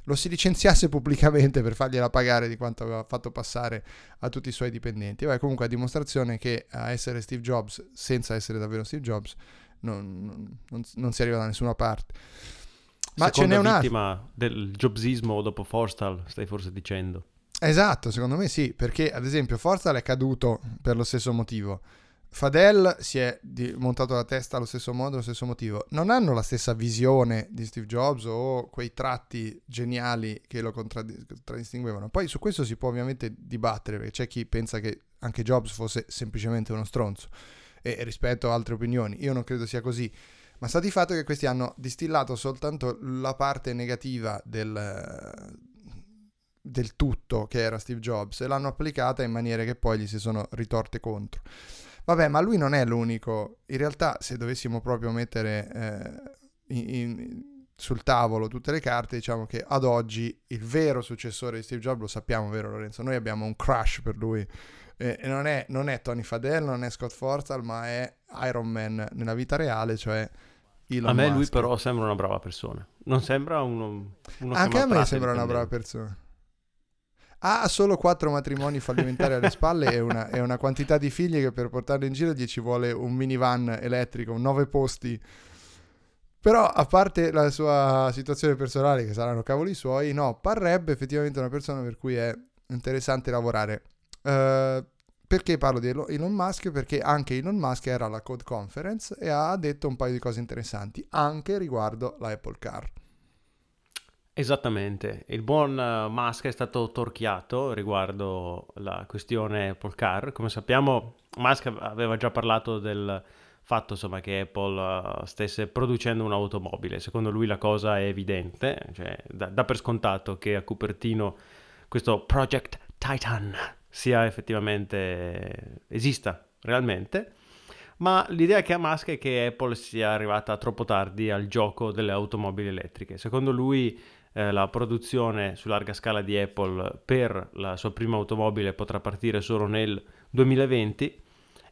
lo si licenziasse pubblicamente per fargliela pagare di quanto aveva fatto passare a tutti i suoi dipendenti. Beh, comunque a dimostrazione che a essere Steve Jobs, senza essere davvero Steve Jobs, non, non, non si arriva da nessuna parte. Ma Seconda ce n'è un'altra. vittima del jobsismo dopo Forstal, stai forse dicendo. Esatto, secondo me sì, perché ad esempio Forstal è caduto per lo stesso motivo. Fadel si è montato la testa allo stesso modo, allo stesso motivo. Non hanno la stessa visione di Steve Jobs o quei tratti geniali che lo contradd- contraddistinguevano. Poi su questo si può ovviamente dibattere, perché c'è chi pensa che anche Jobs fosse semplicemente uno stronzo. E rispetto a altre opinioni, io non credo sia così. Ma sta di fatto che questi hanno distillato soltanto la parte negativa del, del tutto che era Steve Jobs e l'hanno applicata in maniere che poi gli si sono ritorte contro. Vabbè, ma lui non è l'unico. In realtà, se dovessimo proprio mettere eh, in, in, sul tavolo tutte le carte, diciamo che ad oggi il vero successore di Steve Jobs, lo sappiamo, vero Lorenzo? Noi abbiamo un crush per lui. Eh, non è, non è, Tony Fadell, non è Scott Forstall, ma è Iron Man nella vita reale, cioè Elon A me Musk. lui però sembra una brava persona. Non sembra uno, uno Anche a me sembra una brava persona ha solo quattro matrimoni fallimentari alle spalle e una, e una, quantità di figli che per portarlo in giro gli ci vuole un minivan elettrico, nove posti Però, a parte la sua situazione personale, che saranno cavoli suoi, no, parrebbe effettivamente una persona per cui è interessante lavorare. Uh, perché parlo di Elon Musk? Perché anche Elon Musk era alla Code Conference e ha detto un paio di cose interessanti, anche riguardo la Apple Car. Esattamente, il buon eh, Musk è stato torchiato riguardo la questione Apple Car. Come sappiamo, Musk aveva già parlato del fatto insomma, che Apple uh, stesse producendo un'automobile. Secondo lui la cosa è evidente, cioè, da, da per scontato che a Cupertino questo Project Titan sia effettivamente esista realmente. Ma l'idea che ha Musk è che Apple sia arrivata troppo tardi al gioco delle automobili elettriche. Secondo lui eh, la produzione su larga scala di Apple per la sua prima automobile potrà partire solo nel 2020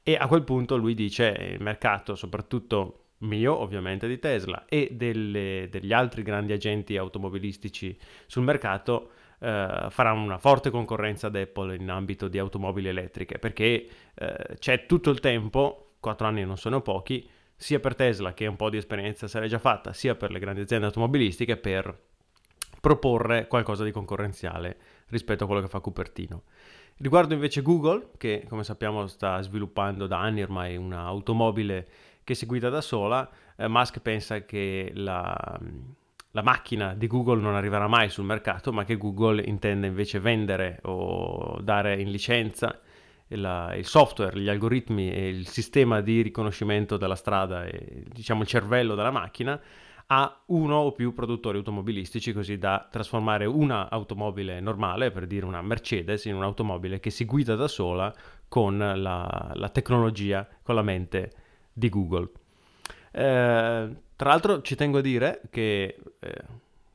e a quel punto lui dice il mercato, soprattutto mio ovviamente di Tesla e delle, degli altri grandi agenti automobilistici sul mercato, eh, farà una forte concorrenza ad Apple in ambito di automobili elettriche perché eh, c'è tutto il tempo, 4 anni non sono pochi, sia per Tesla che un po' di esperienza sarà già fatta, sia per le grandi aziende automobilistiche per proporre qualcosa di concorrenziale rispetto a quello che fa Cupertino. Riguardo invece Google, che come sappiamo sta sviluppando da anni ormai un'automobile che si guida da sola, eh, Musk pensa che la, la, macchina di Google non arriverà mai sul mercato, ma che Google intende invece vendere o dare in licenza il, il software, gli algoritmi e il sistema di riconoscimento della strada e diciamo il cervello della macchina a uno o più produttori automobilistici così da trasformare una automobile normale, per dire una Mercedes, in un'automobile che si guida da sola con la, la tecnologia, con la mente di Google. Eh, tra l'altro ci tengo a dire che eh,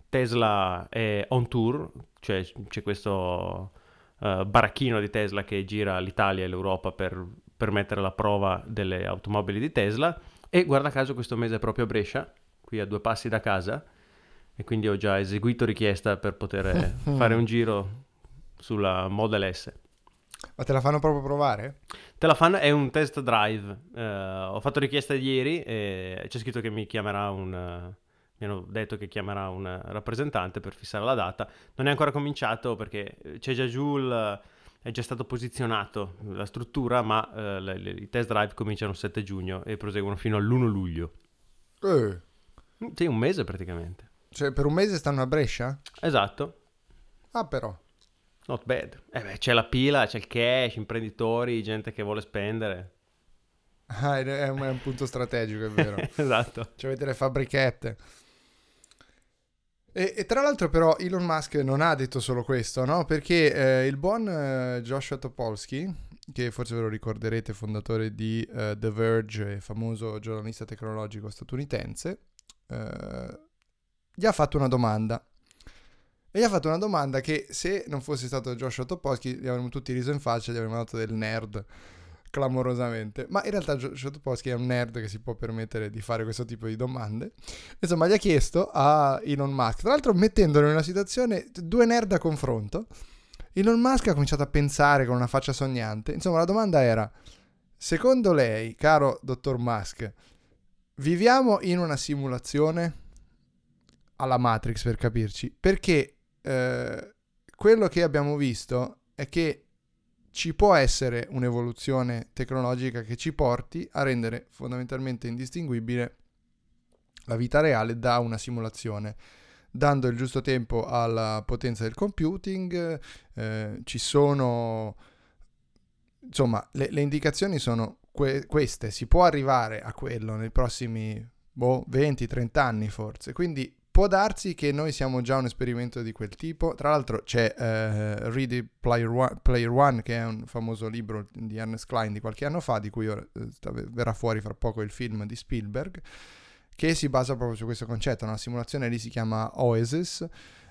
Tesla è on tour, cioè c'è questo uh, baracchino di Tesla che gira l'Italia e l'Europa per, per mettere alla prova delle automobili di Tesla e guarda caso questo mese è proprio a Brescia qui a due passi da casa e quindi ho già eseguito richiesta per poter fare un giro sulla Model S. Ma te la fanno proprio provare? Te la fanno, è un test drive. Uh, ho fatto richiesta ieri e c'è scritto che mi chiamerà un... Mi hanno detto che chiamerà un rappresentante per fissare la data. Non è ancora cominciato perché c'è già giù il, è già stato posizionato la struttura, ma uh, le, le, i test drive cominciano il 7 giugno e proseguono fino all'1 luglio. Eh. Sì, un mese praticamente. Cioè, per un mese stanno a Brescia? Esatto. Ah, però. Not bad. Eh beh, c'è la pila, c'è il cash, imprenditori, gente che vuole spendere. Ah, è un, è un punto strategico, è vero. esatto. Ci avete le fabbrichette. E, e, tra l'altro però Elon Musk non ha detto solo questo, no? Perché eh, il buon eh, Joshua Topolsky, che forse ve lo ricorderete, fondatore di uh, The Verge, famoso giornalista tecnologico statunitense, eh, gli ha fatto una domanda. E gli ha fatto una domanda che se non fosse stato Joshua Topolsky gli avremmo tutti riso in faccia, gli avremmo dato del nerd clamorosamente. Ma in realtà Joshua Topolsky è un nerd che si può permettere di fare questo tipo di domande. Insomma, gli ha chiesto a Elon Musk, tra l'altro mettendolo in una situazione, due nerd a confronto. Elon Musk ha cominciato a pensare con una faccia sognante. Insomma, la domanda era, secondo lei, caro dottor Musk, Viviamo in una simulazione alla Matrix per capirci, perché eh, quello che abbiamo visto è che ci può essere un'evoluzione tecnologica che ci porti a rendere fondamentalmente indistinguibile la vita reale da una simulazione, dando il giusto tempo alla potenza del computing, eh, ci sono insomma le, le indicazioni sono que- queste, si può arrivare a quello nei prossimi boh, 20-30 anni forse, quindi può darsi che noi siamo già un esperimento di quel tipo. Tra l'altro c'è uh, Ready Player One, Player One, che è un famoso libro di Ernest Klein di qualche anno fa, di cui ora, uh, verrà fuori fra poco il film di Spielberg, che si basa proprio su questo concetto. Una simulazione lì si chiama Oasis,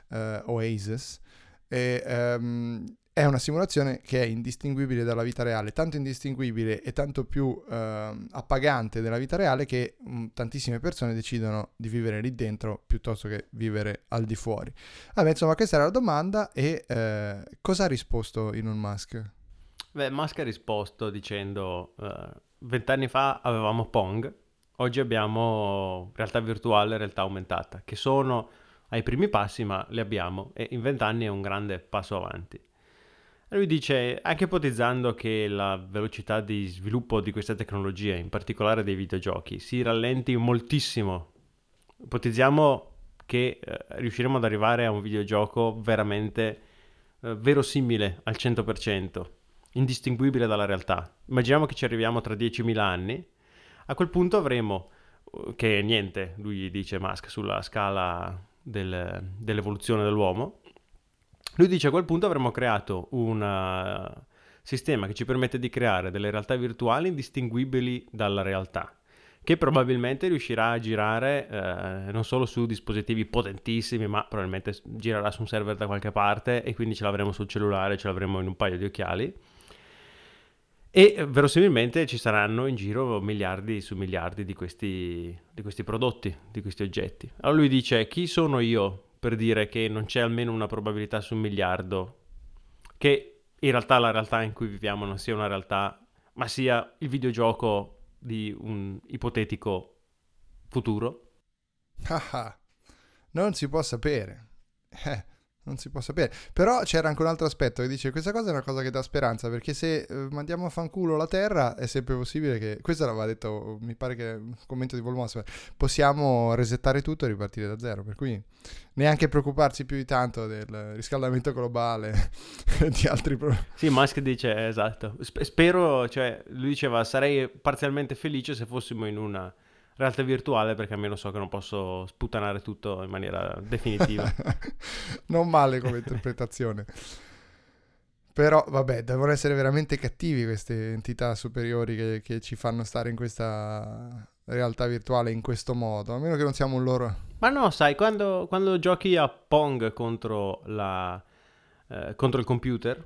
uh, Oasis e um, è una simulazione che è indistinguibile dalla vita reale, tanto indistinguibile e tanto più eh, appagante della vita reale che mh, tantissime persone decidono di vivere lì dentro piuttosto che vivere al di fuori. Vabbè, insomma, questa era la domanda e eh, cosa ha risposto Elon Musk? Beh, Musk ha risposto dicendo, uh, vent'anni fa avevamo Pong, oggi abbiamo realtà virtuale e realtà aumentata, che sono ai primi passi, ma li abbiamo e in vent'anni è un grande passo avanti. Lui dice, anche ipotizzando che la velocità di sviluppo di queste tecnologie, in particolare dei videogiochi, si rallenti moltissimo, ipotizziamo che eh, riusciremo ad arrivare a un videogioco veramente eh, verosimile al 100%, indistinguibile dalla realtà. Immaginiamo che ci arriviamo tra 10.000 anni, a quel punto avremo, eh, che niente, lui dice Musk, sulla scala del, dell'evoluzione dell'uomo, lui dice a quel punto avremo creato un uh, sistema che ci permette di creare delle realtà virtuali indistinguibili dalla realtà che probabilmente riuscirà a girare eh, non solo su dispositivi potentissimi, ma probabilmente girerà su un server da qualche parte e quindi ce l'avremo sul cellulare, ce l'avremo in un paio di occhiali. E verosimilmente ci saranno in giro miliardi su miliardi di questi, di questi prodotti, di questi oggetti. Allora lui dice: Chi sono io per dire che non c'è almeno una probabilità su un miliardo che in realtà la realtà in cui viviamo non sia una realtà, ma sia il videogioco di un ipotetico futuro? Ah, non si può sapere. Eh, non si può sapere. Però c'era anche un altro aspetto che dice questa cosa è una cosa che dà speranza perché se eh, mandiamo a fanculo la Terra è sempre possibile che, questo l'aveva detto, mi pare che un commento di Volmos, possiamo resettare tutto e ripartire da zero, per cui neanche preoccuparsi più di tanto del riscaldamento globale di altri problemi. Sì, Musk dice, esatto, spero, cioè lui diceva sarei parzialmente felice se fossimo in una realtà virtuale perché almeno so che non posso sputtanare tutto in maniera definitiva. non male come interpretazione. Però vabbè, devono essere veramente cattivi queste entità superiori che, che, ci fanno stare in questa realtà virtuale in questo modo, a meno che non siamo un loro... Ma no, sai, quando, quando giochi a Pong contro, la, eh, contro il computer,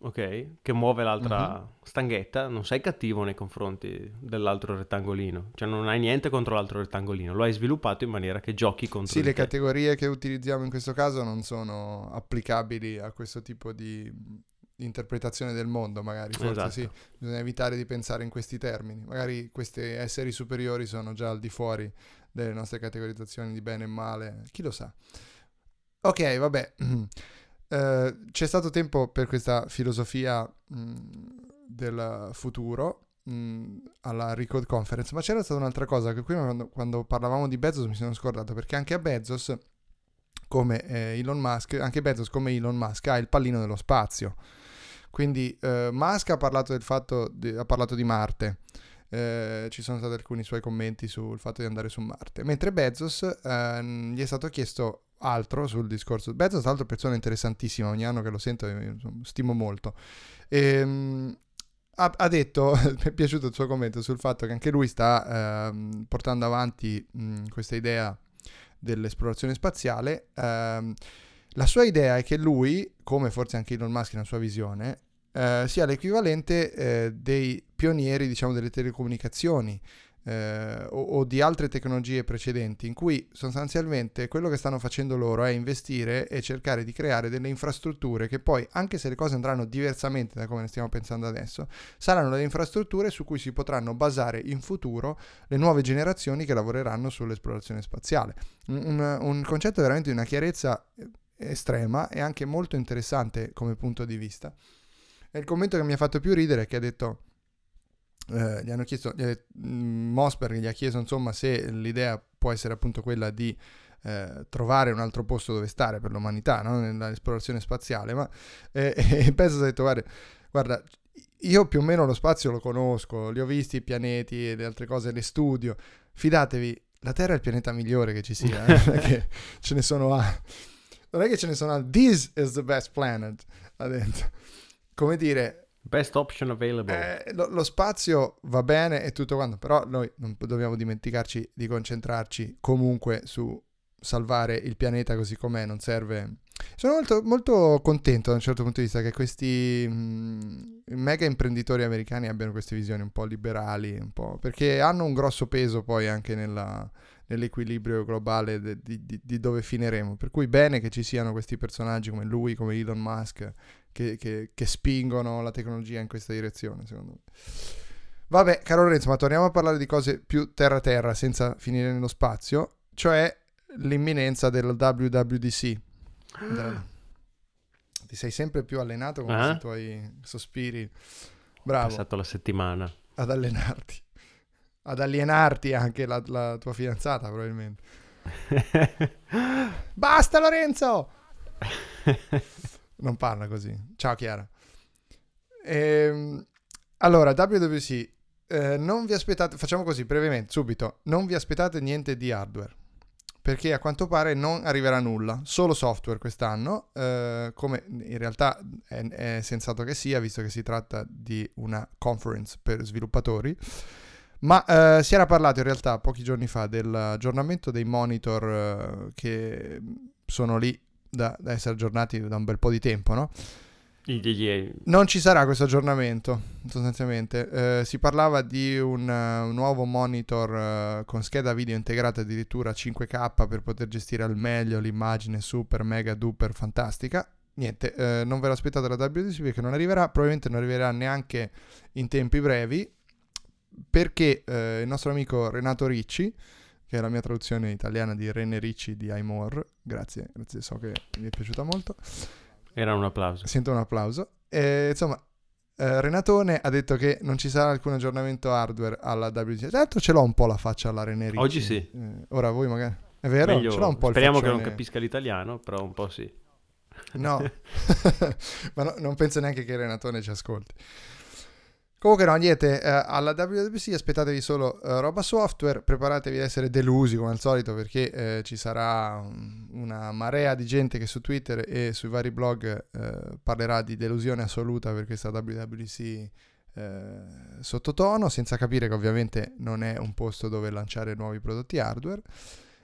ok, che muove l'altra uh-huh. stanghetta, non sei cattivo nei confronti dell'altro rettangolino, cioè non hai niente contro l'altro rettangolino, lo hai sviluppato in maniera che giochi contro Sì, le te. categorie che utilizziamo in questo caso non sono applicabili a questo tipo di interpretazione del mondo, magari, forse esatto. sì, bisogna evitare di pensare in questi termini, magari questi esseri superiori sono già al di fuori delle nostre categorizzazioni di bene e male, chi lo sa. Ok, vabbè. Eh, c'è stato tempo per questa filosofia mh, del futuro mh, alla Recode Conference, ma c'era stata un'altra cosa che prima quando, quando, parlavamo di Bezos mi sono scordato, perché anche a Bezos, come eh, Elon Musk, anche Bezos come Elon Musk ha il pallino dello spazio. Quindi eh, Musk ha parlato del fatto, di, ha parlato di Marte. Eh, ci sono stati alcuni suoi commenti sul fatto di andare su Marte, mentre Bezos eh, gli è stato chiesto altro sul discorso. Bezos, tra l'altro, persona interessantissima, ogni anno che lo sento insomma, stimo molto. E, ehm, ha, ha, detto, mi è piaciuto il suo commento sul fatto che anche lui sta ehm, portando avanti mh, questa idea dell'esplorazione spaziale. Ehm, la sua idea è che lui, come forse anche Elon Musk nella sua visione, eh, sia l'equivalente eh, dei pionieri, diciamo, delle telecomunicazioni eh, o, o, di altre tecnologie precedenti, in cui sostanzialmente quello che stanno facendo loro è investire e cercare di creare delle infrastrutture che poi, anche se le cose andranno diversamente da come ne stiamo pensando adesso, saranno delle infrastrutture su cui si potranno basare in futuro le nuove generazioni che lavoreranno sull'esplorazione spaziale. Un, un concetto veramente di una chiarezza estrema e anche molto interessante come punto di vista. E il commento che mi ha fatto più ridere è che ha detto eh, gli hanno chiesto, eh, Mosberg gli ha chiesto insomma se l'idea può essere appunto quella di eh, trovare un altro posto dove stare per l'umanità, no? nell'esplorazione spaziale, ma eh, e Bezos ha detto guarda, guarda, io più o meno lo spazio lo conosco, li ho visti i pianeti e le altre cose, le studio, fidatevi, la Terra è il pianeta migliore che ci sia, eh? non è che ce ne sono a... Non è che ce ne sono a... This is the best planet, là dentro. Come dire, Best option available. Eh, lo, lo, spazio va bene e tutto quanto, però noi non dobbiamo dimenticarci di concentrarci comunque su salvare il pianeta così com'è, non serve... Sono molto, molto contento da un certo punto di vista che questi mh, mega imprenditori americani abbiano queste visioni un po' liberali, un po', perché hanno un grosso peso poi anche nella, nell'equilibrio globale de, di, di, dove finiremo. Per cui bene che ci siano questi personaggi come lui, come Elon Musk, che, che, che spingono la tecnologia in questa direzione, secondo me. Vabbè, caro Lorenzo, ma torniamo a parlare di cose più terra-terra senza finire nello spazio, cioè l'imminenza del WWDC. Ti sei sempre più allenato con Ah? questi tuoi sospiri. Ho Bravo, passato la settimana. ad allenarti. Ad alienarti anche la, la tua fidanzata, probabilmente. Basta, Lorenzo! Non parla così. Ciao, Chiara. Ehm, allora, WWC, eh, non vi aspettate, facciamo così brevemente, subito, non vi aspettate niente di hardware. Perché a quanto pare non arriverà nulla, solo software quest'anno, eh, come in realtà è, è sensato che sia, visto che si tratta di una conference per sviluppatori. Ma eh, si era parlato in realtà pochi giorni fa dell'aggiornamento dei monitor eh, che sono lì da, da essere aggiornati da un bel po' di tempo, no? Non ci sarà questo aggiornamento, sostanzialmente. Eh, si parlava di un, un nuovo monitor eh, con scheda video integrata addirittura 5K per poter gestire al meglio l'immagine super, mega, duper fantastica. Niente, eh, non ve l'aspettate la WDC perché non arriverà, probabilmente non arriverà neanche in tempi brevi, perché eh, il nostro amico Renato Ricci, che è la mia traduzione italiana di Rene Ricci di iMore, grazie, grazie, so che mi è piaciuta molto, Era un applauso. Sento un applauso. E, insomma, eh, Renatone ha detto che non ci sarà alcun aggiornamento hardware alla WC. Tra l'altro ce l'ho un po' la faccia alla René Ricci. Oggi sì. Eh, ora voi magari... È vero? Meglio- ce l'ho un po' il speriamo che non faccione- capisca l'italiano, però un po' sì. No, ma no- non penso neanche che Renatone ci ascolti. Comunque no, niente, eh, alla WWC aspettatevi solo eh, roba software, preparatevi ad essere delusi come al solito perché eh, ci sarà un- una marea di gente che su Twitter e sui vari blog eh, parlerà di delusione assoluta per questa WWC eh, sottotono, senza capire che ovviamente non è un posto dove lanciare nuovi prodotti hardware.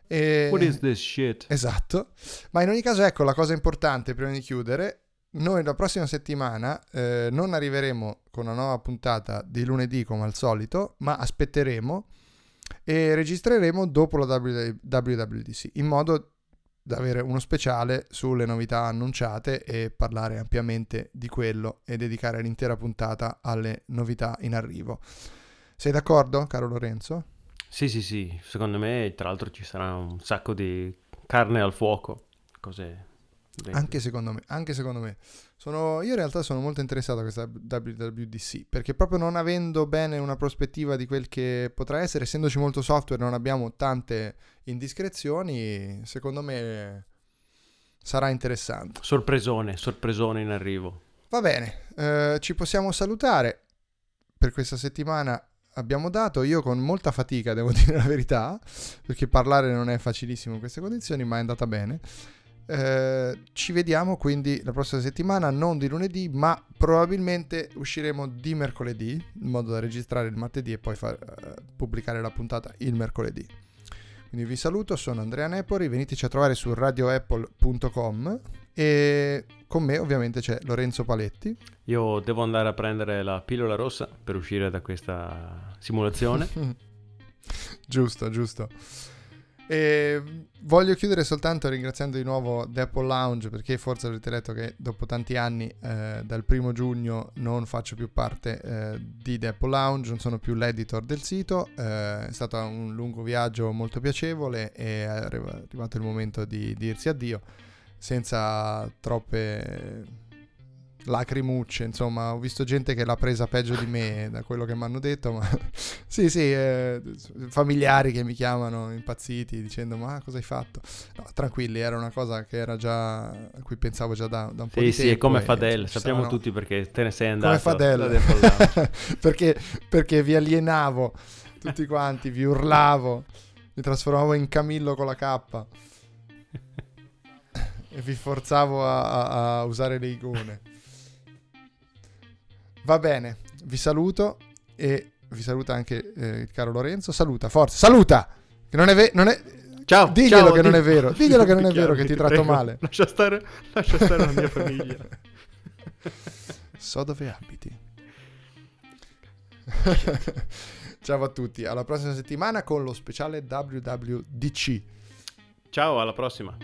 E... What is this shit? Esatto, ma in ogni caso ecco la cosa importante prima di chiudere, noi la prossima settimana eh, non arriveremo con una nuova puntata di lunedì come al solito, ma aspetteremo e registreremo dopo la WWDC in modo da avere uno speciale sulle novità annunciate e parlare ampiamente di quello e dedicare l'intera puntata alle novità in arrivo. Sei d'accordo, caro Lorenzo? Sì, sì, sì. Secondo me, tra l'altro, ci sarà un sacco di carne al fuoco. Cose... Anche secondo me, anche secondo me. Sono, io in realtà sono molto interessato a questa WWDC perché proprio non avendo bene una prospettiva di quel che potrà essere, essendoci molto software, non abbiamo tante indiscrezioni, secondo me sarà interessante. Sorpresone, sorpresone in arrivo. Va bene, eh, ci possiamo salutare. Per questa settimana abbiamo dato, io con molta fatica devo dire la verità, perché parlare non è facilissimo in queste condizioni, ma è andata bene. Eh, ci vediamo quindi la prossima settimana, non di lunedì, ma probabilmente usciremo di mercoledì, in modo da registrare il martedì e poi far, eh, pubblicare la puntata il mercoledì. Quindi vi saluto, sono Andrea Nepori, veniteci a trovare su radioapple.com e con me ovviamente c'è Lorenzo Paletti. Io devo andare a prendere la pillola rossa per uscire da questa simulazione. giusto, giusto. E voglio chiudere soltanto ringraziando di nuovo The Apple Lounge perché forse avrete letto che dopo tanti anni, eh, dal primo giugno, non faccio più parte eh, di The Apple Lounge, non sono più l'editor del sito. Eh, è stato un lungo viaggio molto piacevole e è arri- arrivato il momento di dirsi addio senza troppe lacrimucce, insomma, ho visto gente che l'ha presa peggio di me da quello che mi hanno detto, ma sì, sì, eh, familiari che mi chiamano impazziti dicendo "Ma cosa hai fatto?". No, tranquilli, era una cosa che era già a cui pensavo già da, da un po' sì, di sì, tempo. è come e Fadel. Sappiamo saranno- tutti perché te ne sei come andato. Fadel da Apple Lounge. perché, perché vi alienavo tutti quanti, vi urlavo, mi trasformavo in Camillo con la K e vi forzavo a, a- a usare le igone. Va bene, vi saluto e vi saluta anche eh, il caro Lorenzo. Saluta, forza, saluta! Che non è vero, non è... Ciao, Diglielo ciao, che non è vero, diglielo che non è vero che ti ti tratto prego. male. Lascia stare, lascia stare la mia famiglia. So dove abiti. Ciao a tutti, alla prossima settimana con lo speciale WWDC. Ciao, alla prossima.